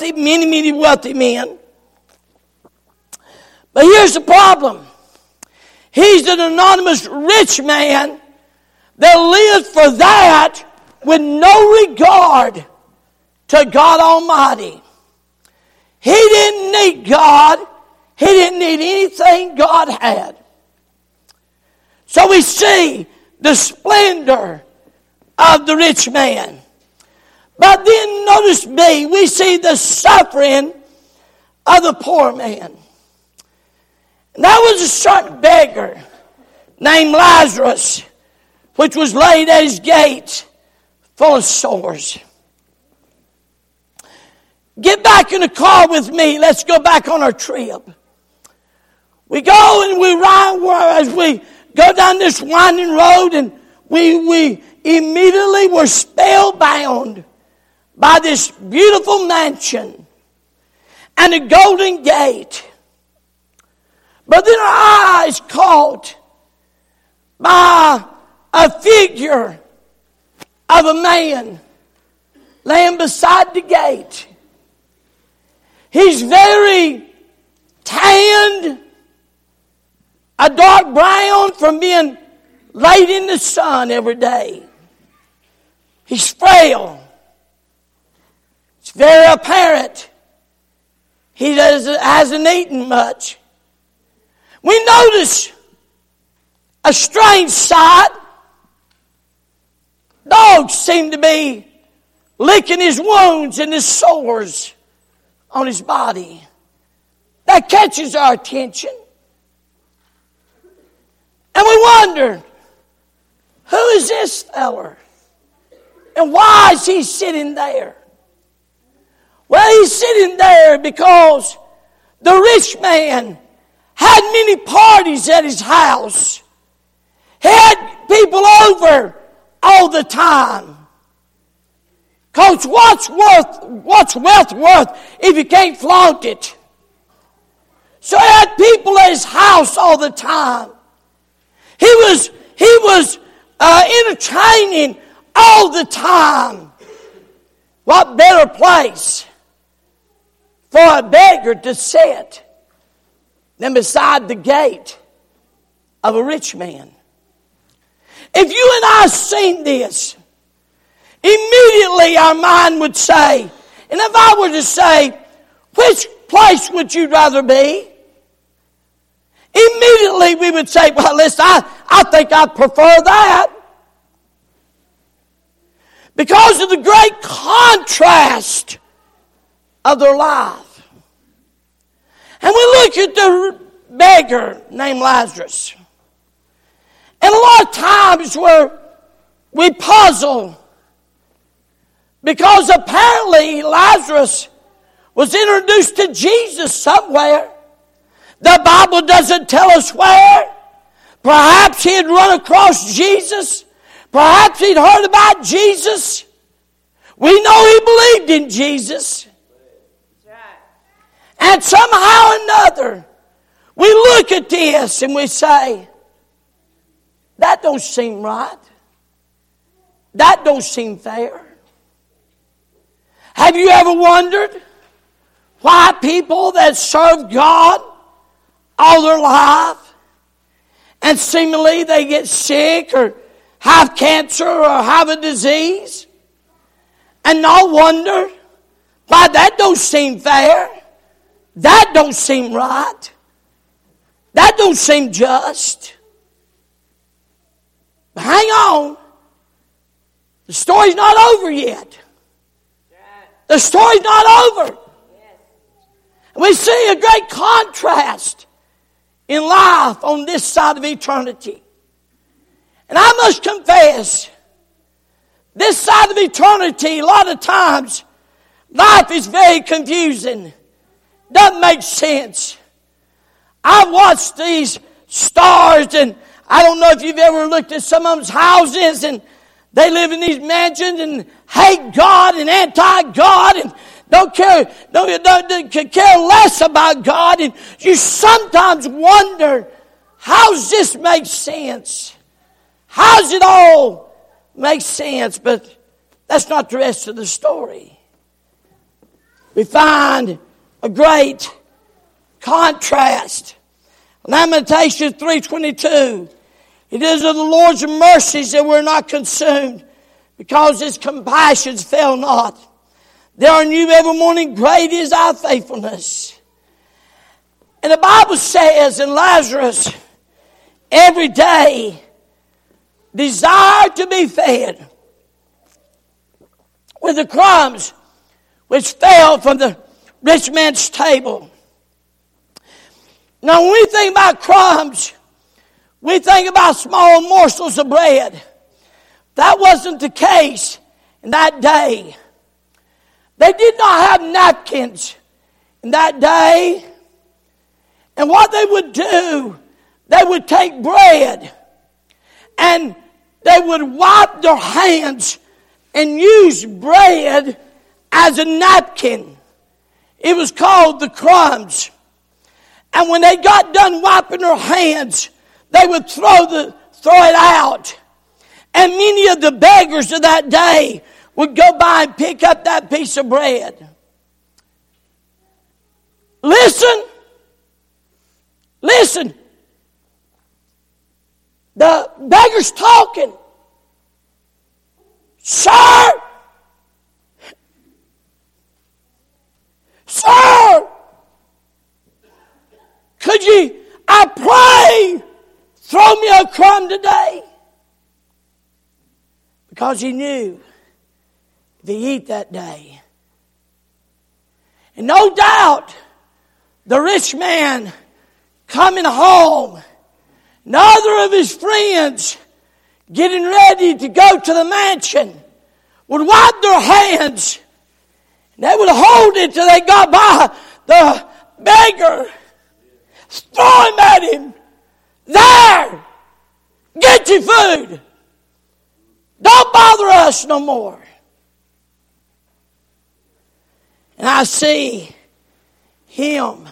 wealthy, many, many wealthy men. But here's the problem. He's an anonymous rich man that lived for that with no regard to God Almighty. He didn't need God. He didn't need anything God had. So we see the splendor of the rich man. But then notice me, we see the suffering of the poor man. And that was a certain beggar named Lazarus, which was laid at his gate full of sores. Get back in the car with me. Let's go back on our trip. We go and we ride as we go down this winding road, and we, we immediately were spellbound by this beautiful mansion and a golden gate. But then our eyes caught by a figure of a man laying beside the gate. He's very tanned, a dark brown from being laid in the sun every day. He's frail. It's very apparent. He hasn't eaten much. We notice a strange sight. Dogs seem to be licking his wounds and his sores on his body. That catches our attention. And we wonder, who is this feller? And why is he sitting there? Well, he's sitting there because the rich man had many parties at his house. He had people over all the time. Coach, what's worth, what's wealth worth if you can't flaunt it? So he had people at his house all the time. He was, he was uh, entertaining all the time. What better place for a beggar to sit than beside the gate of a rich man? If you and I seen this, immediately our mind would say, and if I were to say, which place would you rather be? Immediately we would say, well, listen, I, I think I prefer that. Because of the great contrast of their life. And we look at the beggar named Lazarus. And a lot of times where we puzzle because apparently Lazarus was introduced to Jesus somewhere. The Bible doesn't tell us where. Perhaps he had run across Jesus. Perhaps he'd heard about Jesus. We know he believed in Jesus. And somehow or another, we look at this and we say, that don't seem right. That don't seem fair. Have you ever wondered why people that serve God all their life and seemingly they get sick or have cancer or have a disease and not wonder why that don't seem fair that don't seem right that don't seem just but hang on the story's not over yet the story's not over. We see a great contrast in life on this side of eternity. And I must confess, this side of eternity, a lot of times, life is very confusing. Doesn't make sense. I've watched these stars, and I don't know if you've ever looked at some of them's houses, and they live in these mansions and hate God and anti-God and don't care, don't, don't, don't care less about God. And you sometimes wonder, how's this make sense? How's it all make sense? But that's not the rest of the story. we find a great contrast. Lamentations 3.22 It is of the Lord's mercies that we're not consumed because his compassions fail not. They are new every morning. Great is our faithfulness. And the Bible says in Lazarus, every day desired to be fed with the crumbs which fell from the rich man's table. Now, when we think about crumbs, we think about small morsels of bread. That wasn't the case in that day. They did not have napkins in that day. And what they would do, they would take bread and they would wipe their hands and use bread as a napkin. It was called the crumbs. And when they got done wiping their hands, they would throw, the, throw it out. And many of the beggars of that day would go by and pick up that piece of bread. Listen. Listen. The beggar's talking. Sir! Sir! Could you, I pray, throw me a crumb today? Because he knew if he eat that day. And no doubt, the rich man coming home, another of his friends getting ready to go to the mansion would wipe their hands and they would hold it till they got by the beggar, throw him at him. There! Get your food! Don't bother us no more. And I see him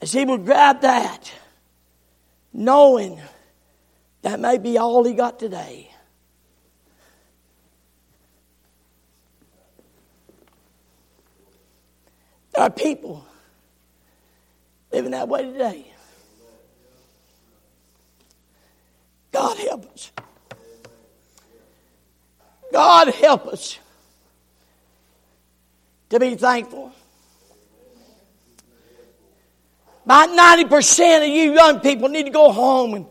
as he would grab that, knowing that may be all he got today. There are people living that way today. God help us. God help us to be thankful. About 90% of you young people need to go home and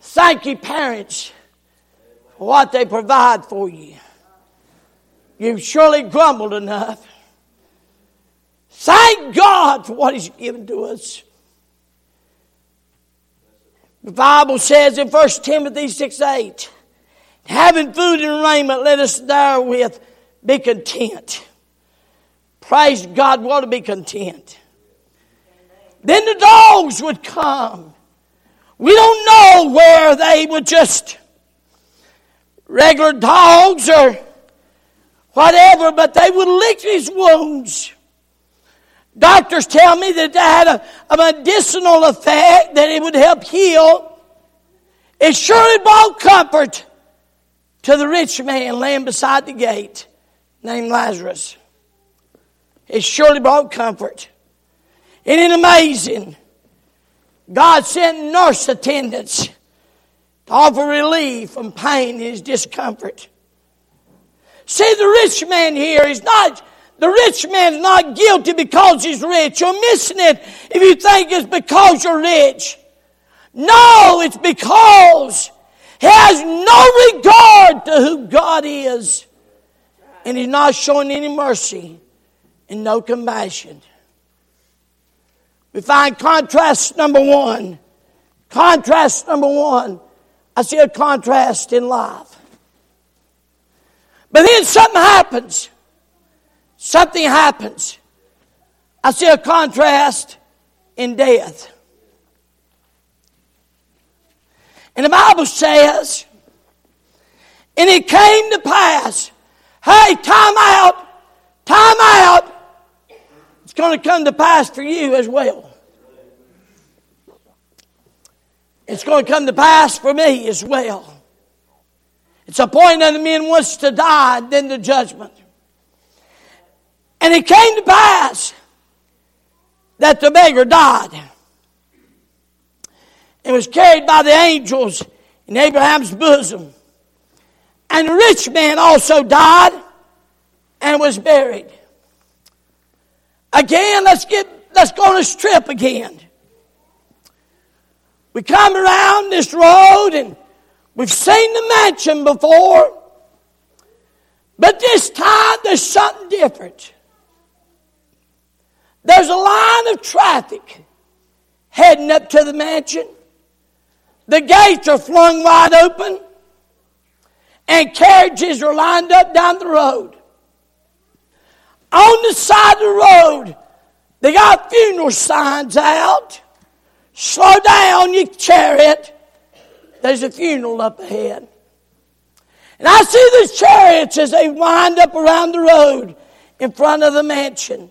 thank your parents for what they provide for you. You've surely grumbled enough. Thank God for what He's given to us. The Bible says in 1 Timothy 6 8, having food and raiment, let us therewith be content. Praise God, ought to be content. Then the dogs would come. We don't know where they would just regular dogs or whatever, but they would lick his wounds. Doctors tell me that they had a, a medicinal effect, that it would help heal. It surely brought comfort to the rich man laying beside the gate named Lazarus. It surely brought comfort. Isn't it amazing? God sent nurse attendants to offer relief from pain and his discomfort. See, the rich man here is not the rich man's not guilty because he's rich. You're missing it if you think it's because you're rich. No, it's because he has no regard to who God is. And he's not showing any mercy and no compassion. We find contrast number one. Contrast number one. I see a contrast in life. But then something happens something happens. I see a contrast in death. And the Bible says, and it came to pass, hey, time out, time out. It's going to come to pass for you as well. It's going to come to pass for me as well. It's appointed unto men once to die, then the judgment. And it came to pass that the beggar died and was carried by the angels in Abraham's bosom. And the rich man also died and was buried. Again, let's get let's go on this trip again. We come around this road and we've seen the mansion before. But this time there's something different. There's a line of traffic heading up to the mansion. The gates are flung wide open, and carriages are lined up down the road. On the side of the road, they got funeral signs out. Slow down, you chariot. There's a funeral up ahead. And I see these chariots as they wind up around the road in front of the mansion.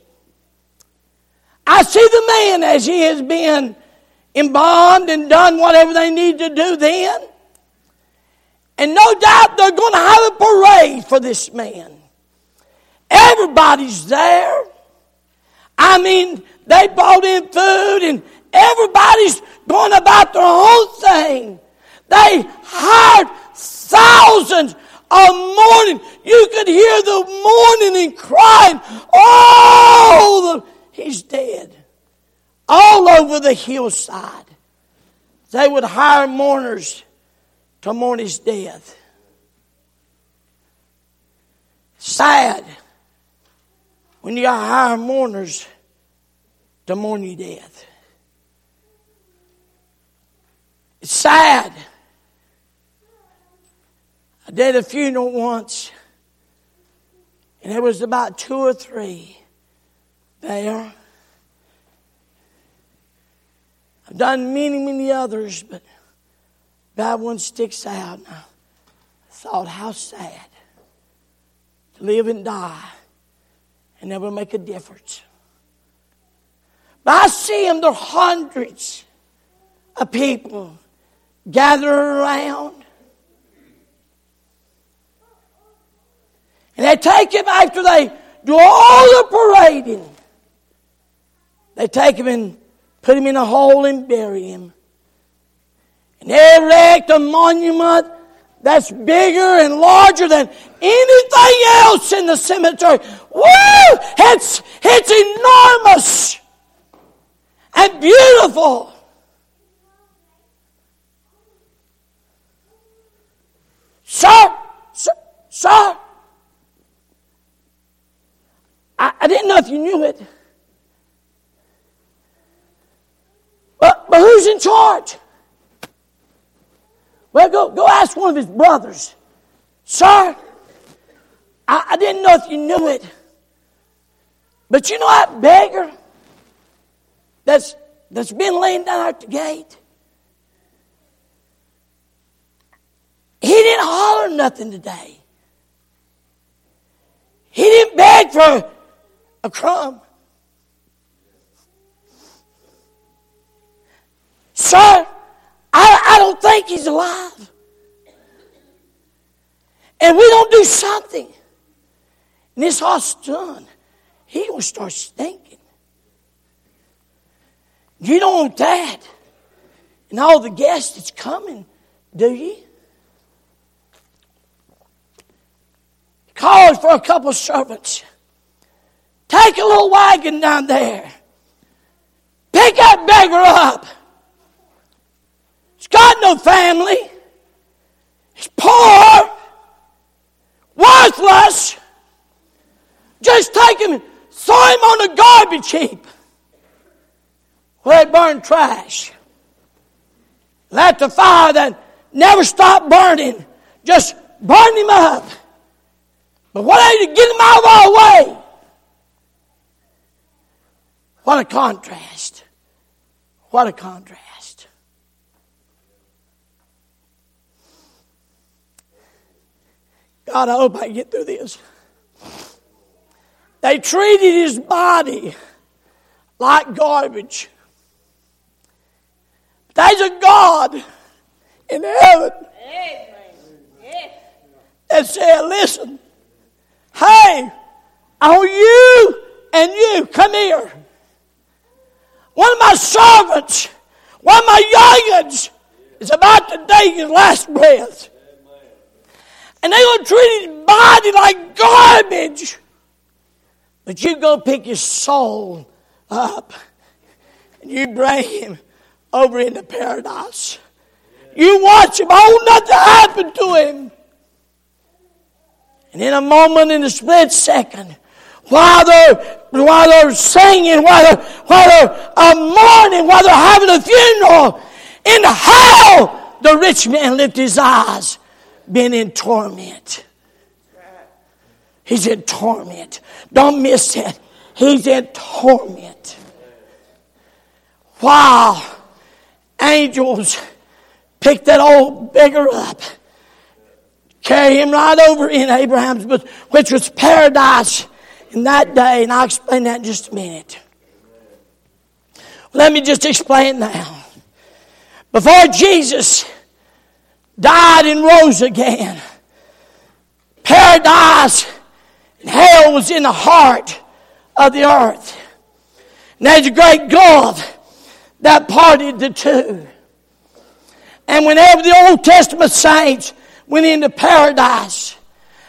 I see the man as he has been embalmed and done whatever they need to do then. And no doubt they're going to have a parade for this man. Everybody's there. I mean, they brought in food and everybody's going about their own thing. They hired thousands of mourning. You could hear the mourning and crying. Oh, the, he's dead. All over the hillside. They would hire mourners to mourn his death. Sad when you hire mourners to mourn your death. It's sad. I did a funeral once, and there was about two or three there. I've done many, many others, but that one sticks out. And I thought, how sad to live and die and never make a difference. But I see them, there are hundreds of people gathered around. And they take him after they do all the parading. They take him and put him in a hole and bury him. And they erect a monument that's bigger and larger than anything else in the cemetery. Woo! It's, it's enormous and beautiful. Sir, sir, sir. I, I didn't know if you knew it. But, but who's in charge? Well, go, go ask one of his brothers. Sir, I, I didn't know if you knew it. But you know that beggar that's, that's been laying down at the gate? He didn't holler nothing today. He didn't beg for a crumb. Sir, I, I don't think he's alive. And we don't do something. And this house done. He gonna start stinking. You don't want that. And all the guests that's coming, do you? Called for a couple of servants. Take a little wagon down there. Pick that beggar up. Got no family. He's poor, worthless. Just take him and throw him on a garbage heap where they burn trash. Let the fire that never stopped burning just burn him up. But what are you to get him out of our way? What a contrast. What a contrast. God, I hope I get through this. They treated his body like garbage. There's a God in heaven that said, listen, hey, Oh, you and you, come here. One of my servants, one of my youngins, is about to take his last breath. And they're going to treat his body like garbage. But you go pick his soul up and you bring him over into paradise. You watch him. Oh, nothing happened to him. And in a moment, in a split second, while they're, while they're singing, while they're, while they're uh, mourning, while they're having a funeral, in hell, the rich man lifted his eyes, being in torment. He's in torment. Don't miss it. He's in torment. Wow. Angels pick that old beggar up carry him right over in Abraham's which was paradise in that day, and I'll explain that in just a minute. Let me just explain now. Before Jesus died and rose again, paradise and hell was in the heart of the earth. And there's a great gulf that parted the two. And whenever the Old Testament saints went into paradise.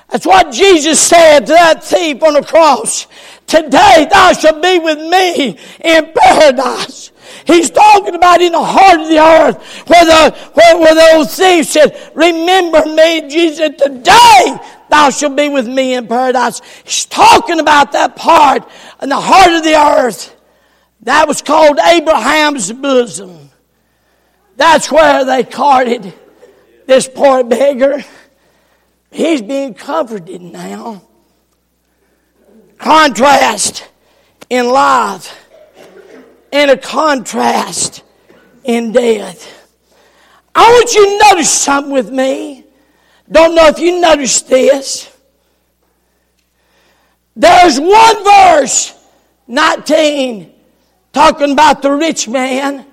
That's what Jesus said to that thief on the cross. Today thou shalt be with me in paradise. He's talking about in the heart of the earth where the, where, where the old thief said, remember me, Jesus, today thou shalt be with me in paradise. He's talking about that part in the heart of the earth. That was called Abraham's bosom. That's where they carted this poor beggar, he's being comforted now. Contrast in life and a contrast in death. I want you to notice something with me. Don't know if you noticed this. There's one verse, 19, talking about the rich man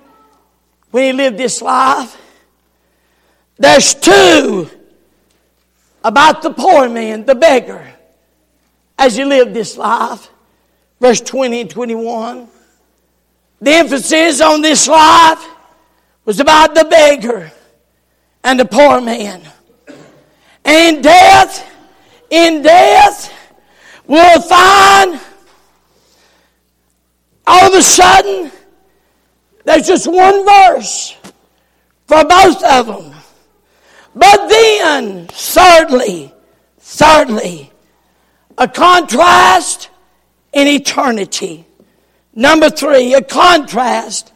when he lived this life. There's two about the poor man, the beggar, as he lived this life. Verse 20 and 21. The emphasis on this life was about the beggar and the poor man. And death, in death, we'll find all of a sudden there's just one verse for both of them. But then, thirdly, thirdly, a contrast in eternity. Number three, a contrast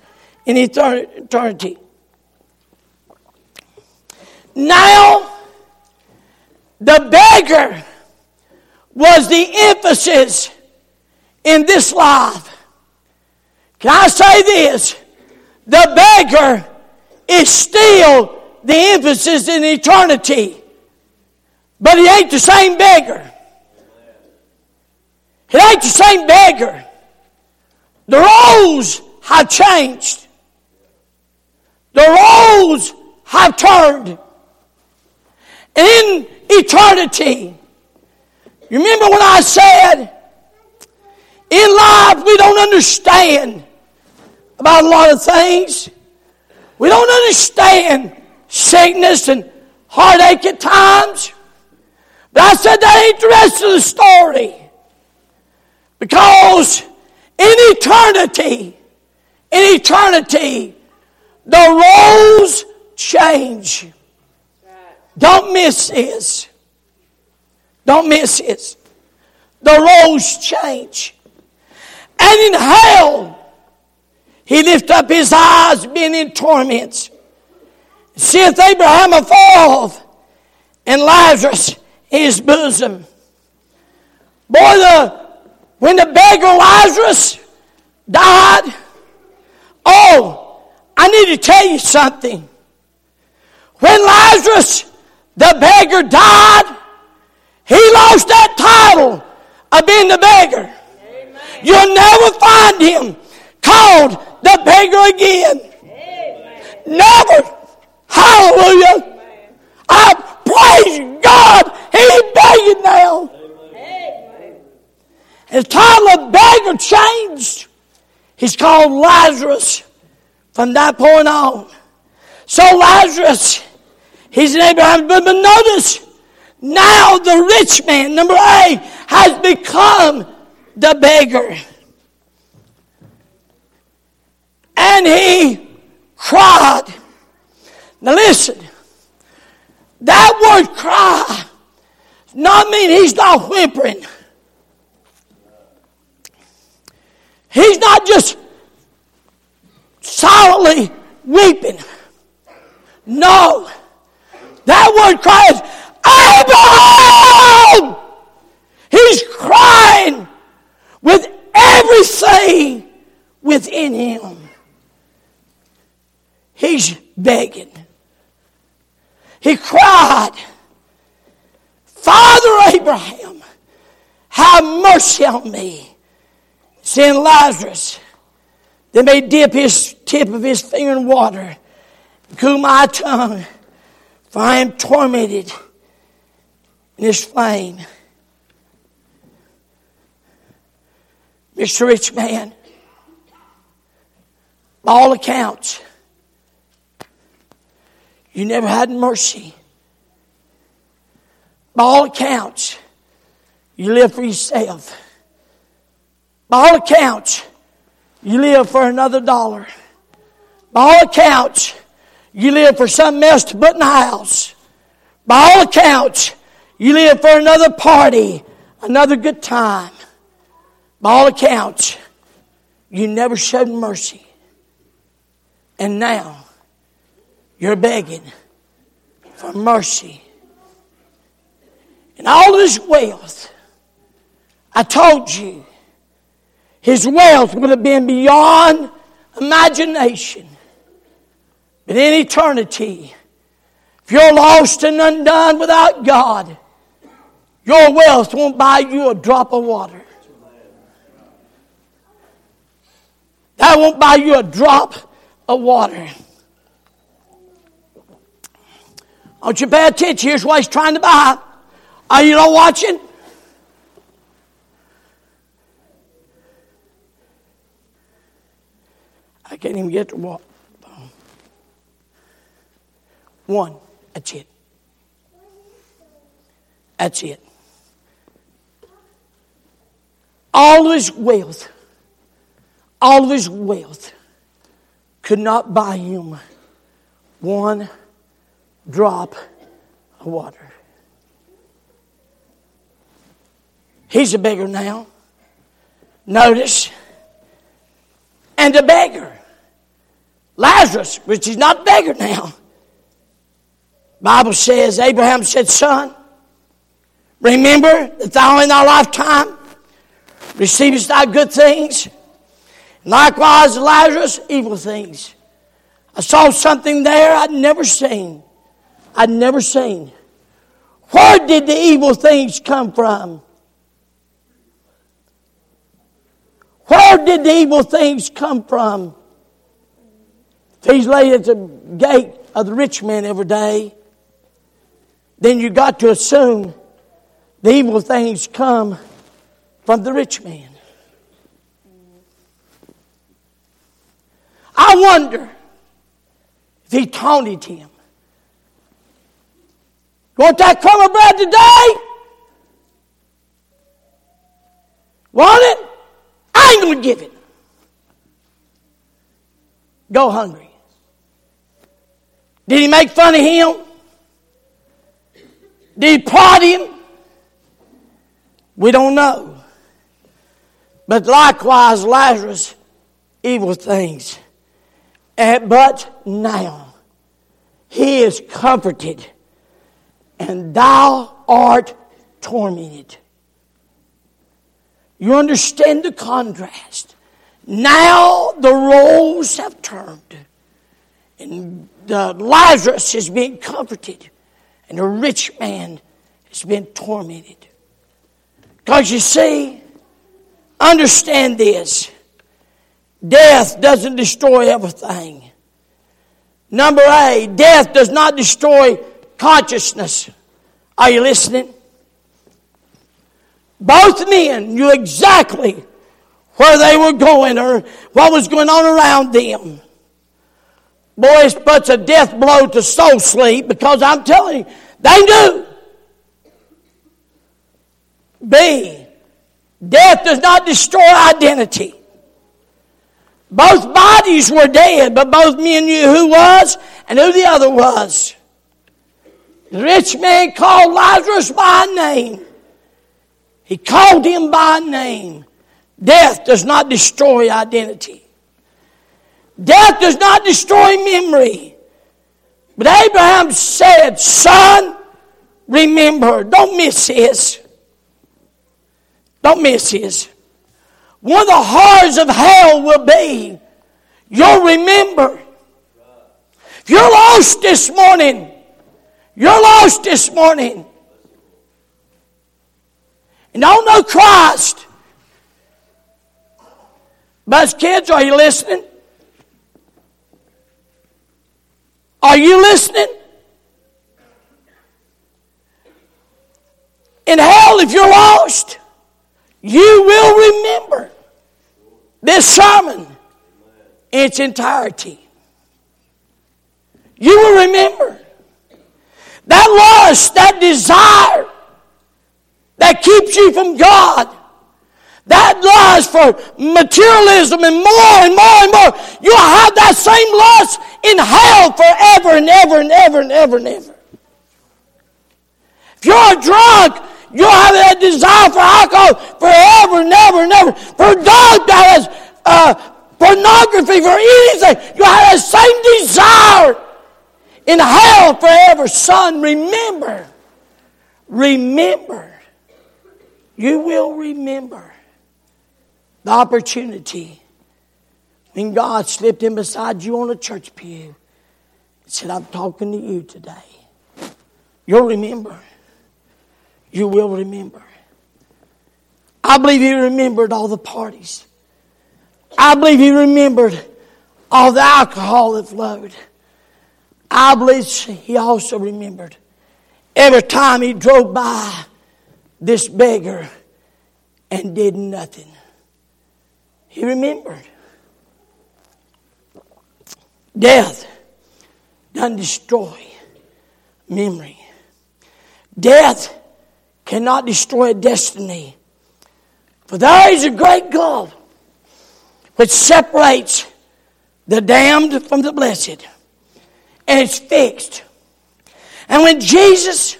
in eternity. Now, the beggar was the emphasis in this life. Can I say this? The beggar is still the emphasis in eternity. But he ain't the same beggar. He ain't the same beggar. The roles have changed. The roles have turned. In eternity, you remember when I said, in life we don't understand about a lot of things. We don't understand sickness and heartache at times. But I said that ain't the rest of the story. Because eternity, in eternity, the roles change. Don't miss this. Don't miss this. The roles change. And in hell, he lift up his eyes, being in torments seeth Abraham afar and Lazarus in his bosom. Boy, the when the beggar Lazarus died, oh, I need to tell you something. When Lazarus, the beggar, died, he lost that title of being the beggar. Amen. You'll never find him called the beggar again. Amen. Never. Hallelujah. I praise God. He's begging now. His title of beggar changed. He's called Lazarus from that point on. So Lazarus, he's in Abraham, but notice now the rich man, number eight, has become the beggar. And he cried. Now listen, that word cry not mean he's not whimpering. He's not just silently weeping. No. That word cries, Abraham! He's crying with everything within him. He's begging. He cried, Father Abraham, have mercy on me. Send Lazarus. They may dip his tip of his finger in water, cool my tongue, for I am tormented in this flame. Mr. Rich Man, by all accounts, you never had mercy. By all accounts, you live for yourself. By all accounts, you live for another dollar. By all accounts, you live for something else to put in the house. By all accounts, you live for another party, another good time. By all accounts, you never showed mercy. And now, you're begging for mercy. And all this wealth, I told you, his wealth would have been beyond imagination. But in eternity, if you're lost and undone without God, your wealth won't buy you a drop of water. That won't buy you a drop of water. Don't you pay attention. Here's what he's trying to buy. Are you not watching? I can't even get to what. One. That's it. That's it. All of his wealth, all of his wealth could not buy him one drop of water. He's a beggar now. Notice. And a beggar. Lazarus, which is not beggar now. Bible says, Abraham said, Son, remember that thou in thy lifetime receivest thy good things. Likewise, Lazarus, evil things. I saw something there I'd never seen. I'd never seen. Where did the evil things come from? Where did the evil things come from? He's laid at the gate of the rich man every day, then you got to assume the evil things come from the rich man. I wonder if he taunted him. Want that crumb of bread today? Want it? I ain't to give it. Go hungry. Did he make fun of him? Did he prod him? We don't know. But likewise, Lazarus, evil things. And, but now, he is comforted and thou art tormented. You understand the contrast. Now the roles have turned. And the Lazarus is being comforted, and the rich man has been tormented. Because you see, understand this death doesn't destroy everything. Number A, death does not destroy consciousness. Are you listening? Both men knew exactly where they were going or what was going on around them. Boy, it's but a death blow to soul sleep because I'm telling you, they knew. B, death does not destroy identity. Both bodies were dead, but both men knew who was and who the other was. The rich man called Lazarus by name. He called him by name. Death does not destroy identity. Death does not destroy memory. But Abraham said, Son, remember. Don't miss this. Don't miss this. One of the horrors of hell will be you'll remember. If you're lost this morning, you're lost this morning. And don't know Christ. But kids, are you listening? Are you listening? In hell, if you're lost, you will remember this sermon in its entirety. You will remember that lust, that desire that keeps you from God, that lust for materialism and more and more and more, you'll have that same lust in hell forever and ever and ever and ever and ever. If you're a drunk, You'll have that desire for alcohol forever and ever and ever. For dog that has uh, pornography, for anything. You'll have that same desire in hell forever. Son, remember. Remember. You will remember the opportunity when God slipped in beside you on a church pew and said, I'm talking to you today. You'll remember you will remember. I believe he remembered all the parties. I believe he remembered all the alcohol that flowed. I believe he also remembered every time he drove by this beggar and did nothing. He remembered. Death doesn't destroy memory. Death cannot destroy destiny. For there is a great gulf which separates the damned from the blessed. And it's fixed. And when Jesus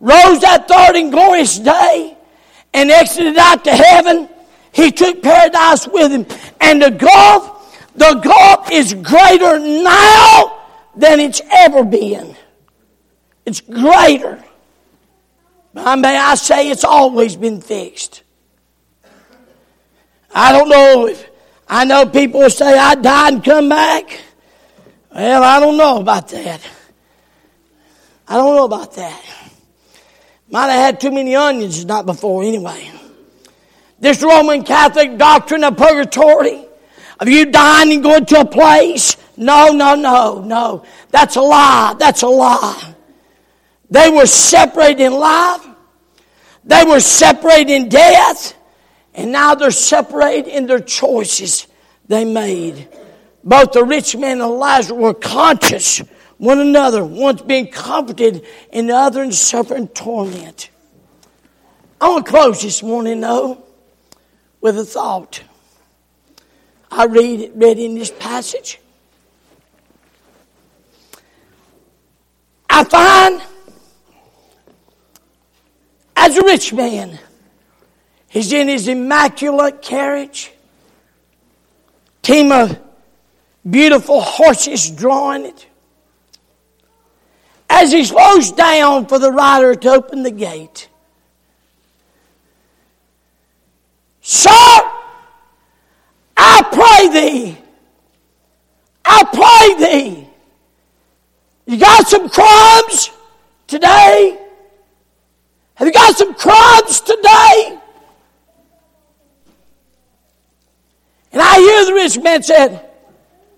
rose that third and glorious day and exited out to heaven, he took paradise with him. And the gulf, the gulf is greater now than it's ever been. It's greater. May I say it's always been fixed. I don't know if I know people say I died and come back. Well, I don't know about that. I don't know about that. Might have had too many onions not before anyway. This Roman Catholic doctrine of purgatory, of you dying and going to a place. No, no, no, no. That's a lie. That's a lie. They were separated in life. They were separated in death. And now they're separated in their choices they made. Both the rich man and Lazarus were conscious one another, once being comforted and the other in suffering torment. I want to close this morning, though, with a thought. I read, read in this passage. I find as a rich man. He's in his immaculate carriage, team of beautiful horses drawing it. As he slows down for the rider to open the gate, Sir, I pray thee, I pray thee, you got some crumbs today? Have you got some crumbs today? And I hear the rich man said,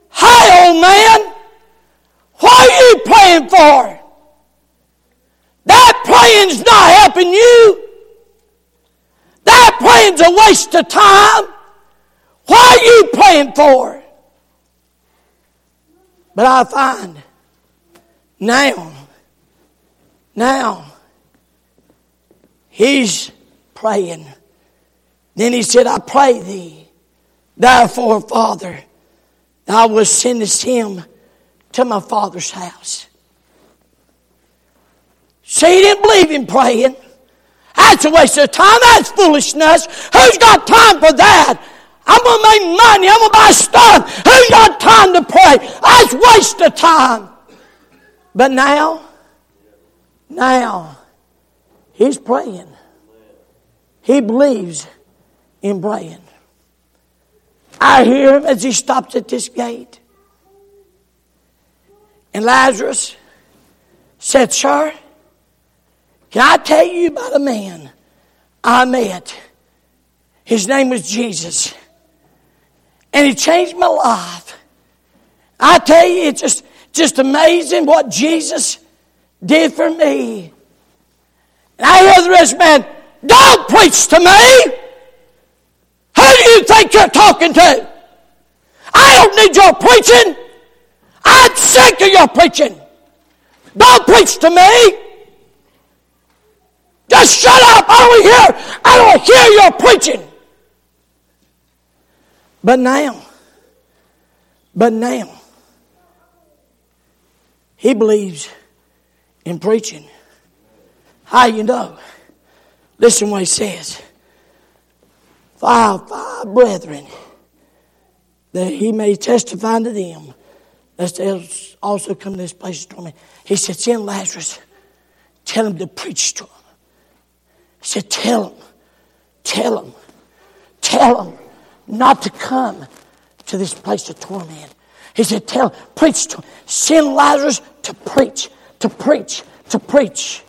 Hi, old man, what are you praying for? That praying's not helping you. Praying's a waste of time. Why are you praying for? But I find now, now, he's praying. Then he said, I pray thee, therefore, Father, thou wilt sendest him to my father's house. See, he didn't believe in praying. That's a waste of time. That's foolishness. Who's got time for that? I'm going to make money. I'm going to buy stuff. Who's got time to pray? That's waste of time. But now, now, he's praying. He believes in praying. I hear him as he stops at this gate. And Lazarus said, Sir, can I tell you about a man I met? His name was Jesus. And he changed my life. I tell you, it's just, just amazing what Jesus did for me. And I hear the rest man, don't preach to me. Who do you think you're talking to? I don't need your preaching. I'm sick of your preaching. Don't preach to me. Just shut up. I don't hear, I don't hear your preaching. But now, but now, he believes in preaching. How you know? Listen what he says. Five, five brethren, that he may testify to them, they also come to this place to me. He said, Send Lazarus, tell him to preach to him. He said, Tell him, tell him, tell him not to come to this place of torment. He said, Tell, preach to. Send Lazarus to preach, to preach, to preach.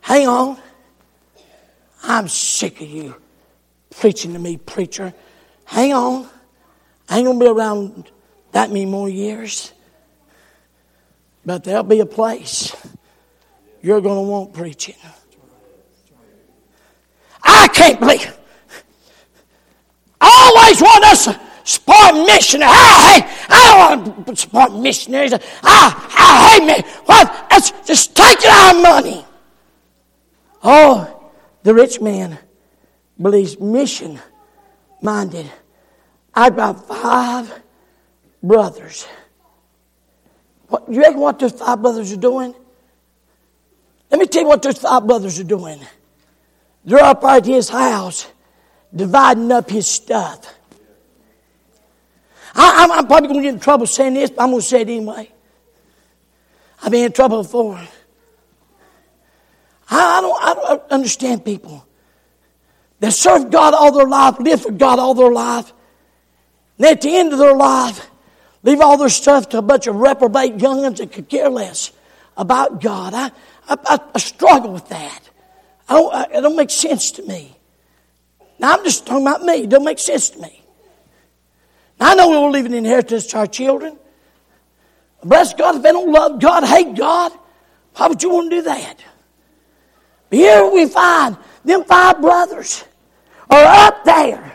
Hang on. I'm sick of you preaching to me, preacher. Hang on. I ain't going to be around that many more years. But there'll be a place you're going to want preaching. I can't believe. I always want us to support missionaries. I hate, I don't want to support missionaries. I, I hate me. What? It's just taking our money. Oh, the rich man believes mission minded. I've got five brothers. What, you reckon what those five brothers are doing? Let me tell you what those five brothers are doing. They're up right at his house, dividing up his stuff. I, am probably going to get in trouble saying this, but I'm going to say it anyway. I've been in trouble before. I, I, don't, I don't understand people that serve God all their life, live for God all their life, and at the end of their life, leave all their stuff to a bunch of reprobate youngins that could care less about God. I, I, I struggle with that. I don't, I, it don't make sense to me. Now, I'm just talking about me. It don't make sense to me. Now, I know we will leave an inheritance to our children. Bless God, if they don't love God, hate God, why would you want to do that? But here we find them five brothers are up there.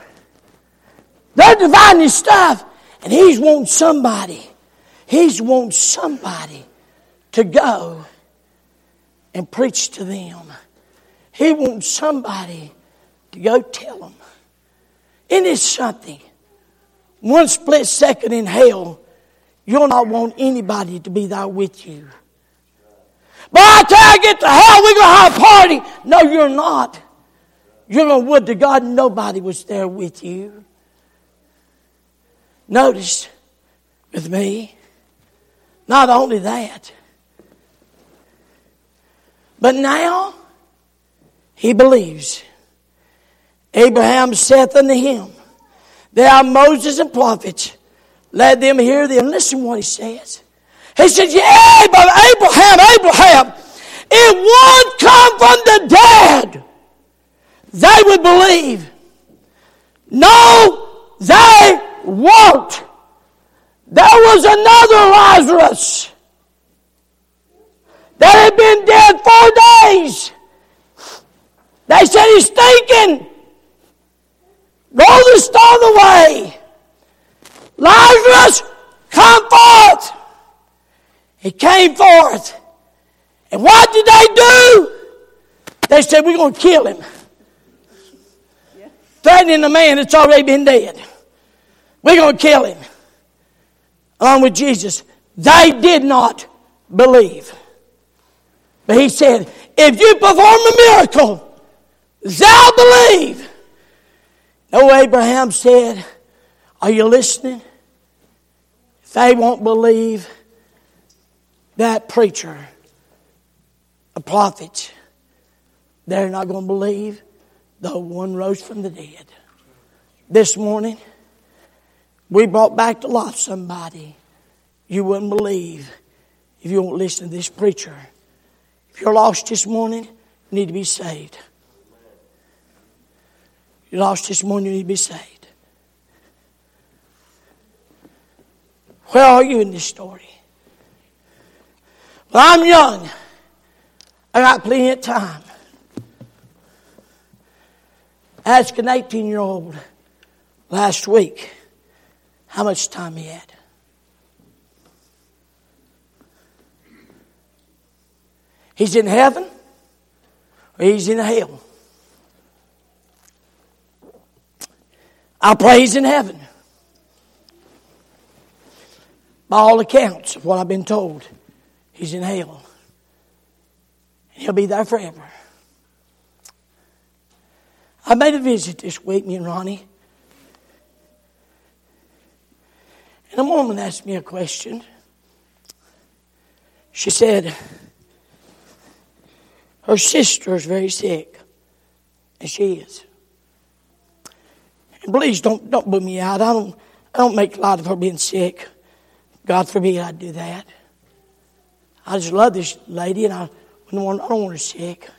They're dividing his stuff, and he's wanting somebody. He's wanting somebody to go and preach to them. He wants somebody to go tell them. It is something. One split second in hell, you'll not want anybody to be there with you. By the time I get to hell, we're going to have a party. No, you're not. You're going to would to God nobody was there with you. Notice with me, not only that, but now he believes. Abraham saith unto him, There are Moses and prophets. Let them hear them. Listen what he says. He says, Yeah, but Abraham, Abraham, one come from the dead, they would believe. No, they won't. There was another Lazarus that had been dead four days. They said he's thinking. Roll the stone away. Lazarus, come forth. He came forth. And what did they do? They said, We're going to kill him. Yeah. Threatening the man that's already been dead. We're going to kill him. Along with Jesus. They did not believe. But he said, If you perform a miracle, thou believe. No, Abraham said, Are you listening? If they won't believe that preacher, a prophet, they're not going to believe the one rose from the dead. This morning, we brought back to life somebody you wouldn't believe if you won't listen to this preacher. You're lost this morning, you need to be saved. You're lost this morning, you need to be saved. Where are you in this story? Well, I'm young. I got plenty of time. Ask an 18 year old last week how much time he had. He's in heaven or he's in hell. I pray he's in heaven. By all accounts of what I've been told, he's in hell. And he'll be there forever. I made a visit this week, me and Ronnie. And a woman asked me a question. She said, her sister is very sick. And she is. And please don't, don't put me out. I don't, I don't make light of her being sick. God forbid I'd do that. I just love this lady and I, I don't want her sick.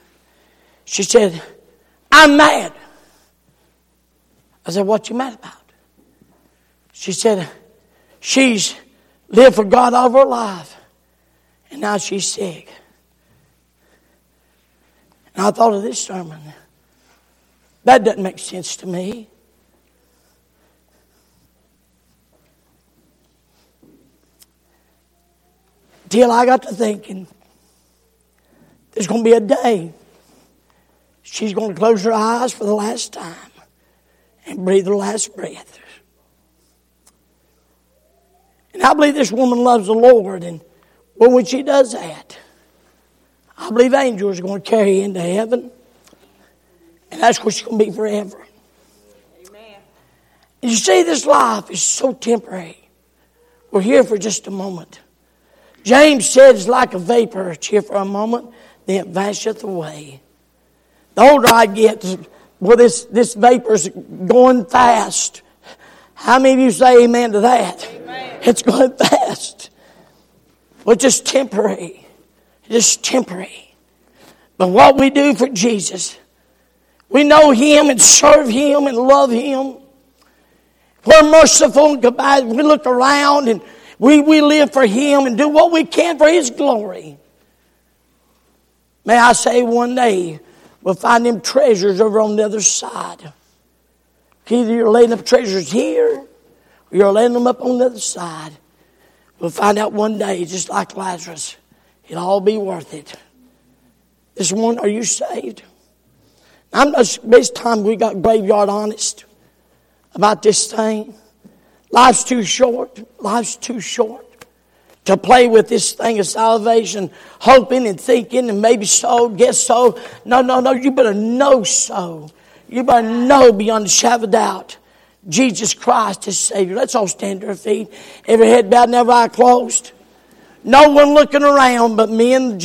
She said, I'm mad. I said, What you mad about? She said, She's lived for God all her life, and now she's sick. And I thought of this sermon. That doesn't make sense to me. Till I got to thinking, there's going to be a day she's going to close her eyes for the last time and breathe her last breath. And I believe this woman loves the Lord, and but when she does that, I believe angels are going to carry her into heaven. And that's where she's going to be forever. Amen. And you see, this life is so temporary. We're here for just a moment. James said it's like a vapor. It's here for a moment, then it vanisheth away. The older I get, well, this, this vapor's going fast. How many of you say amen to that? Amen. It's going fast. Well, just temporary. Just temporary. But what we do for Jesus, we know Him and serve Him and love Him. We're merciful and compassionate. We look around and we, we live for Him and do what we can for His glory. May I say one day we'll find them treasures over on the other side. Either you're laying up treasures here or you're laying them up on the other side. We'll find out one day, just like Lazarus. It'll all be worth it. This one, are you saved? I'm this time we got graveyard honest about this thing. Life's too short. Life's too short to play with this thing of salvation, hoping and thinking and maybe so, guess so. No, no, no. You better know so. You better know beyond a shadow of doubt. Jesus Christ is Savior. Let's all stand to our feet. Every head bowed and every eye closed. No one looking around but me and.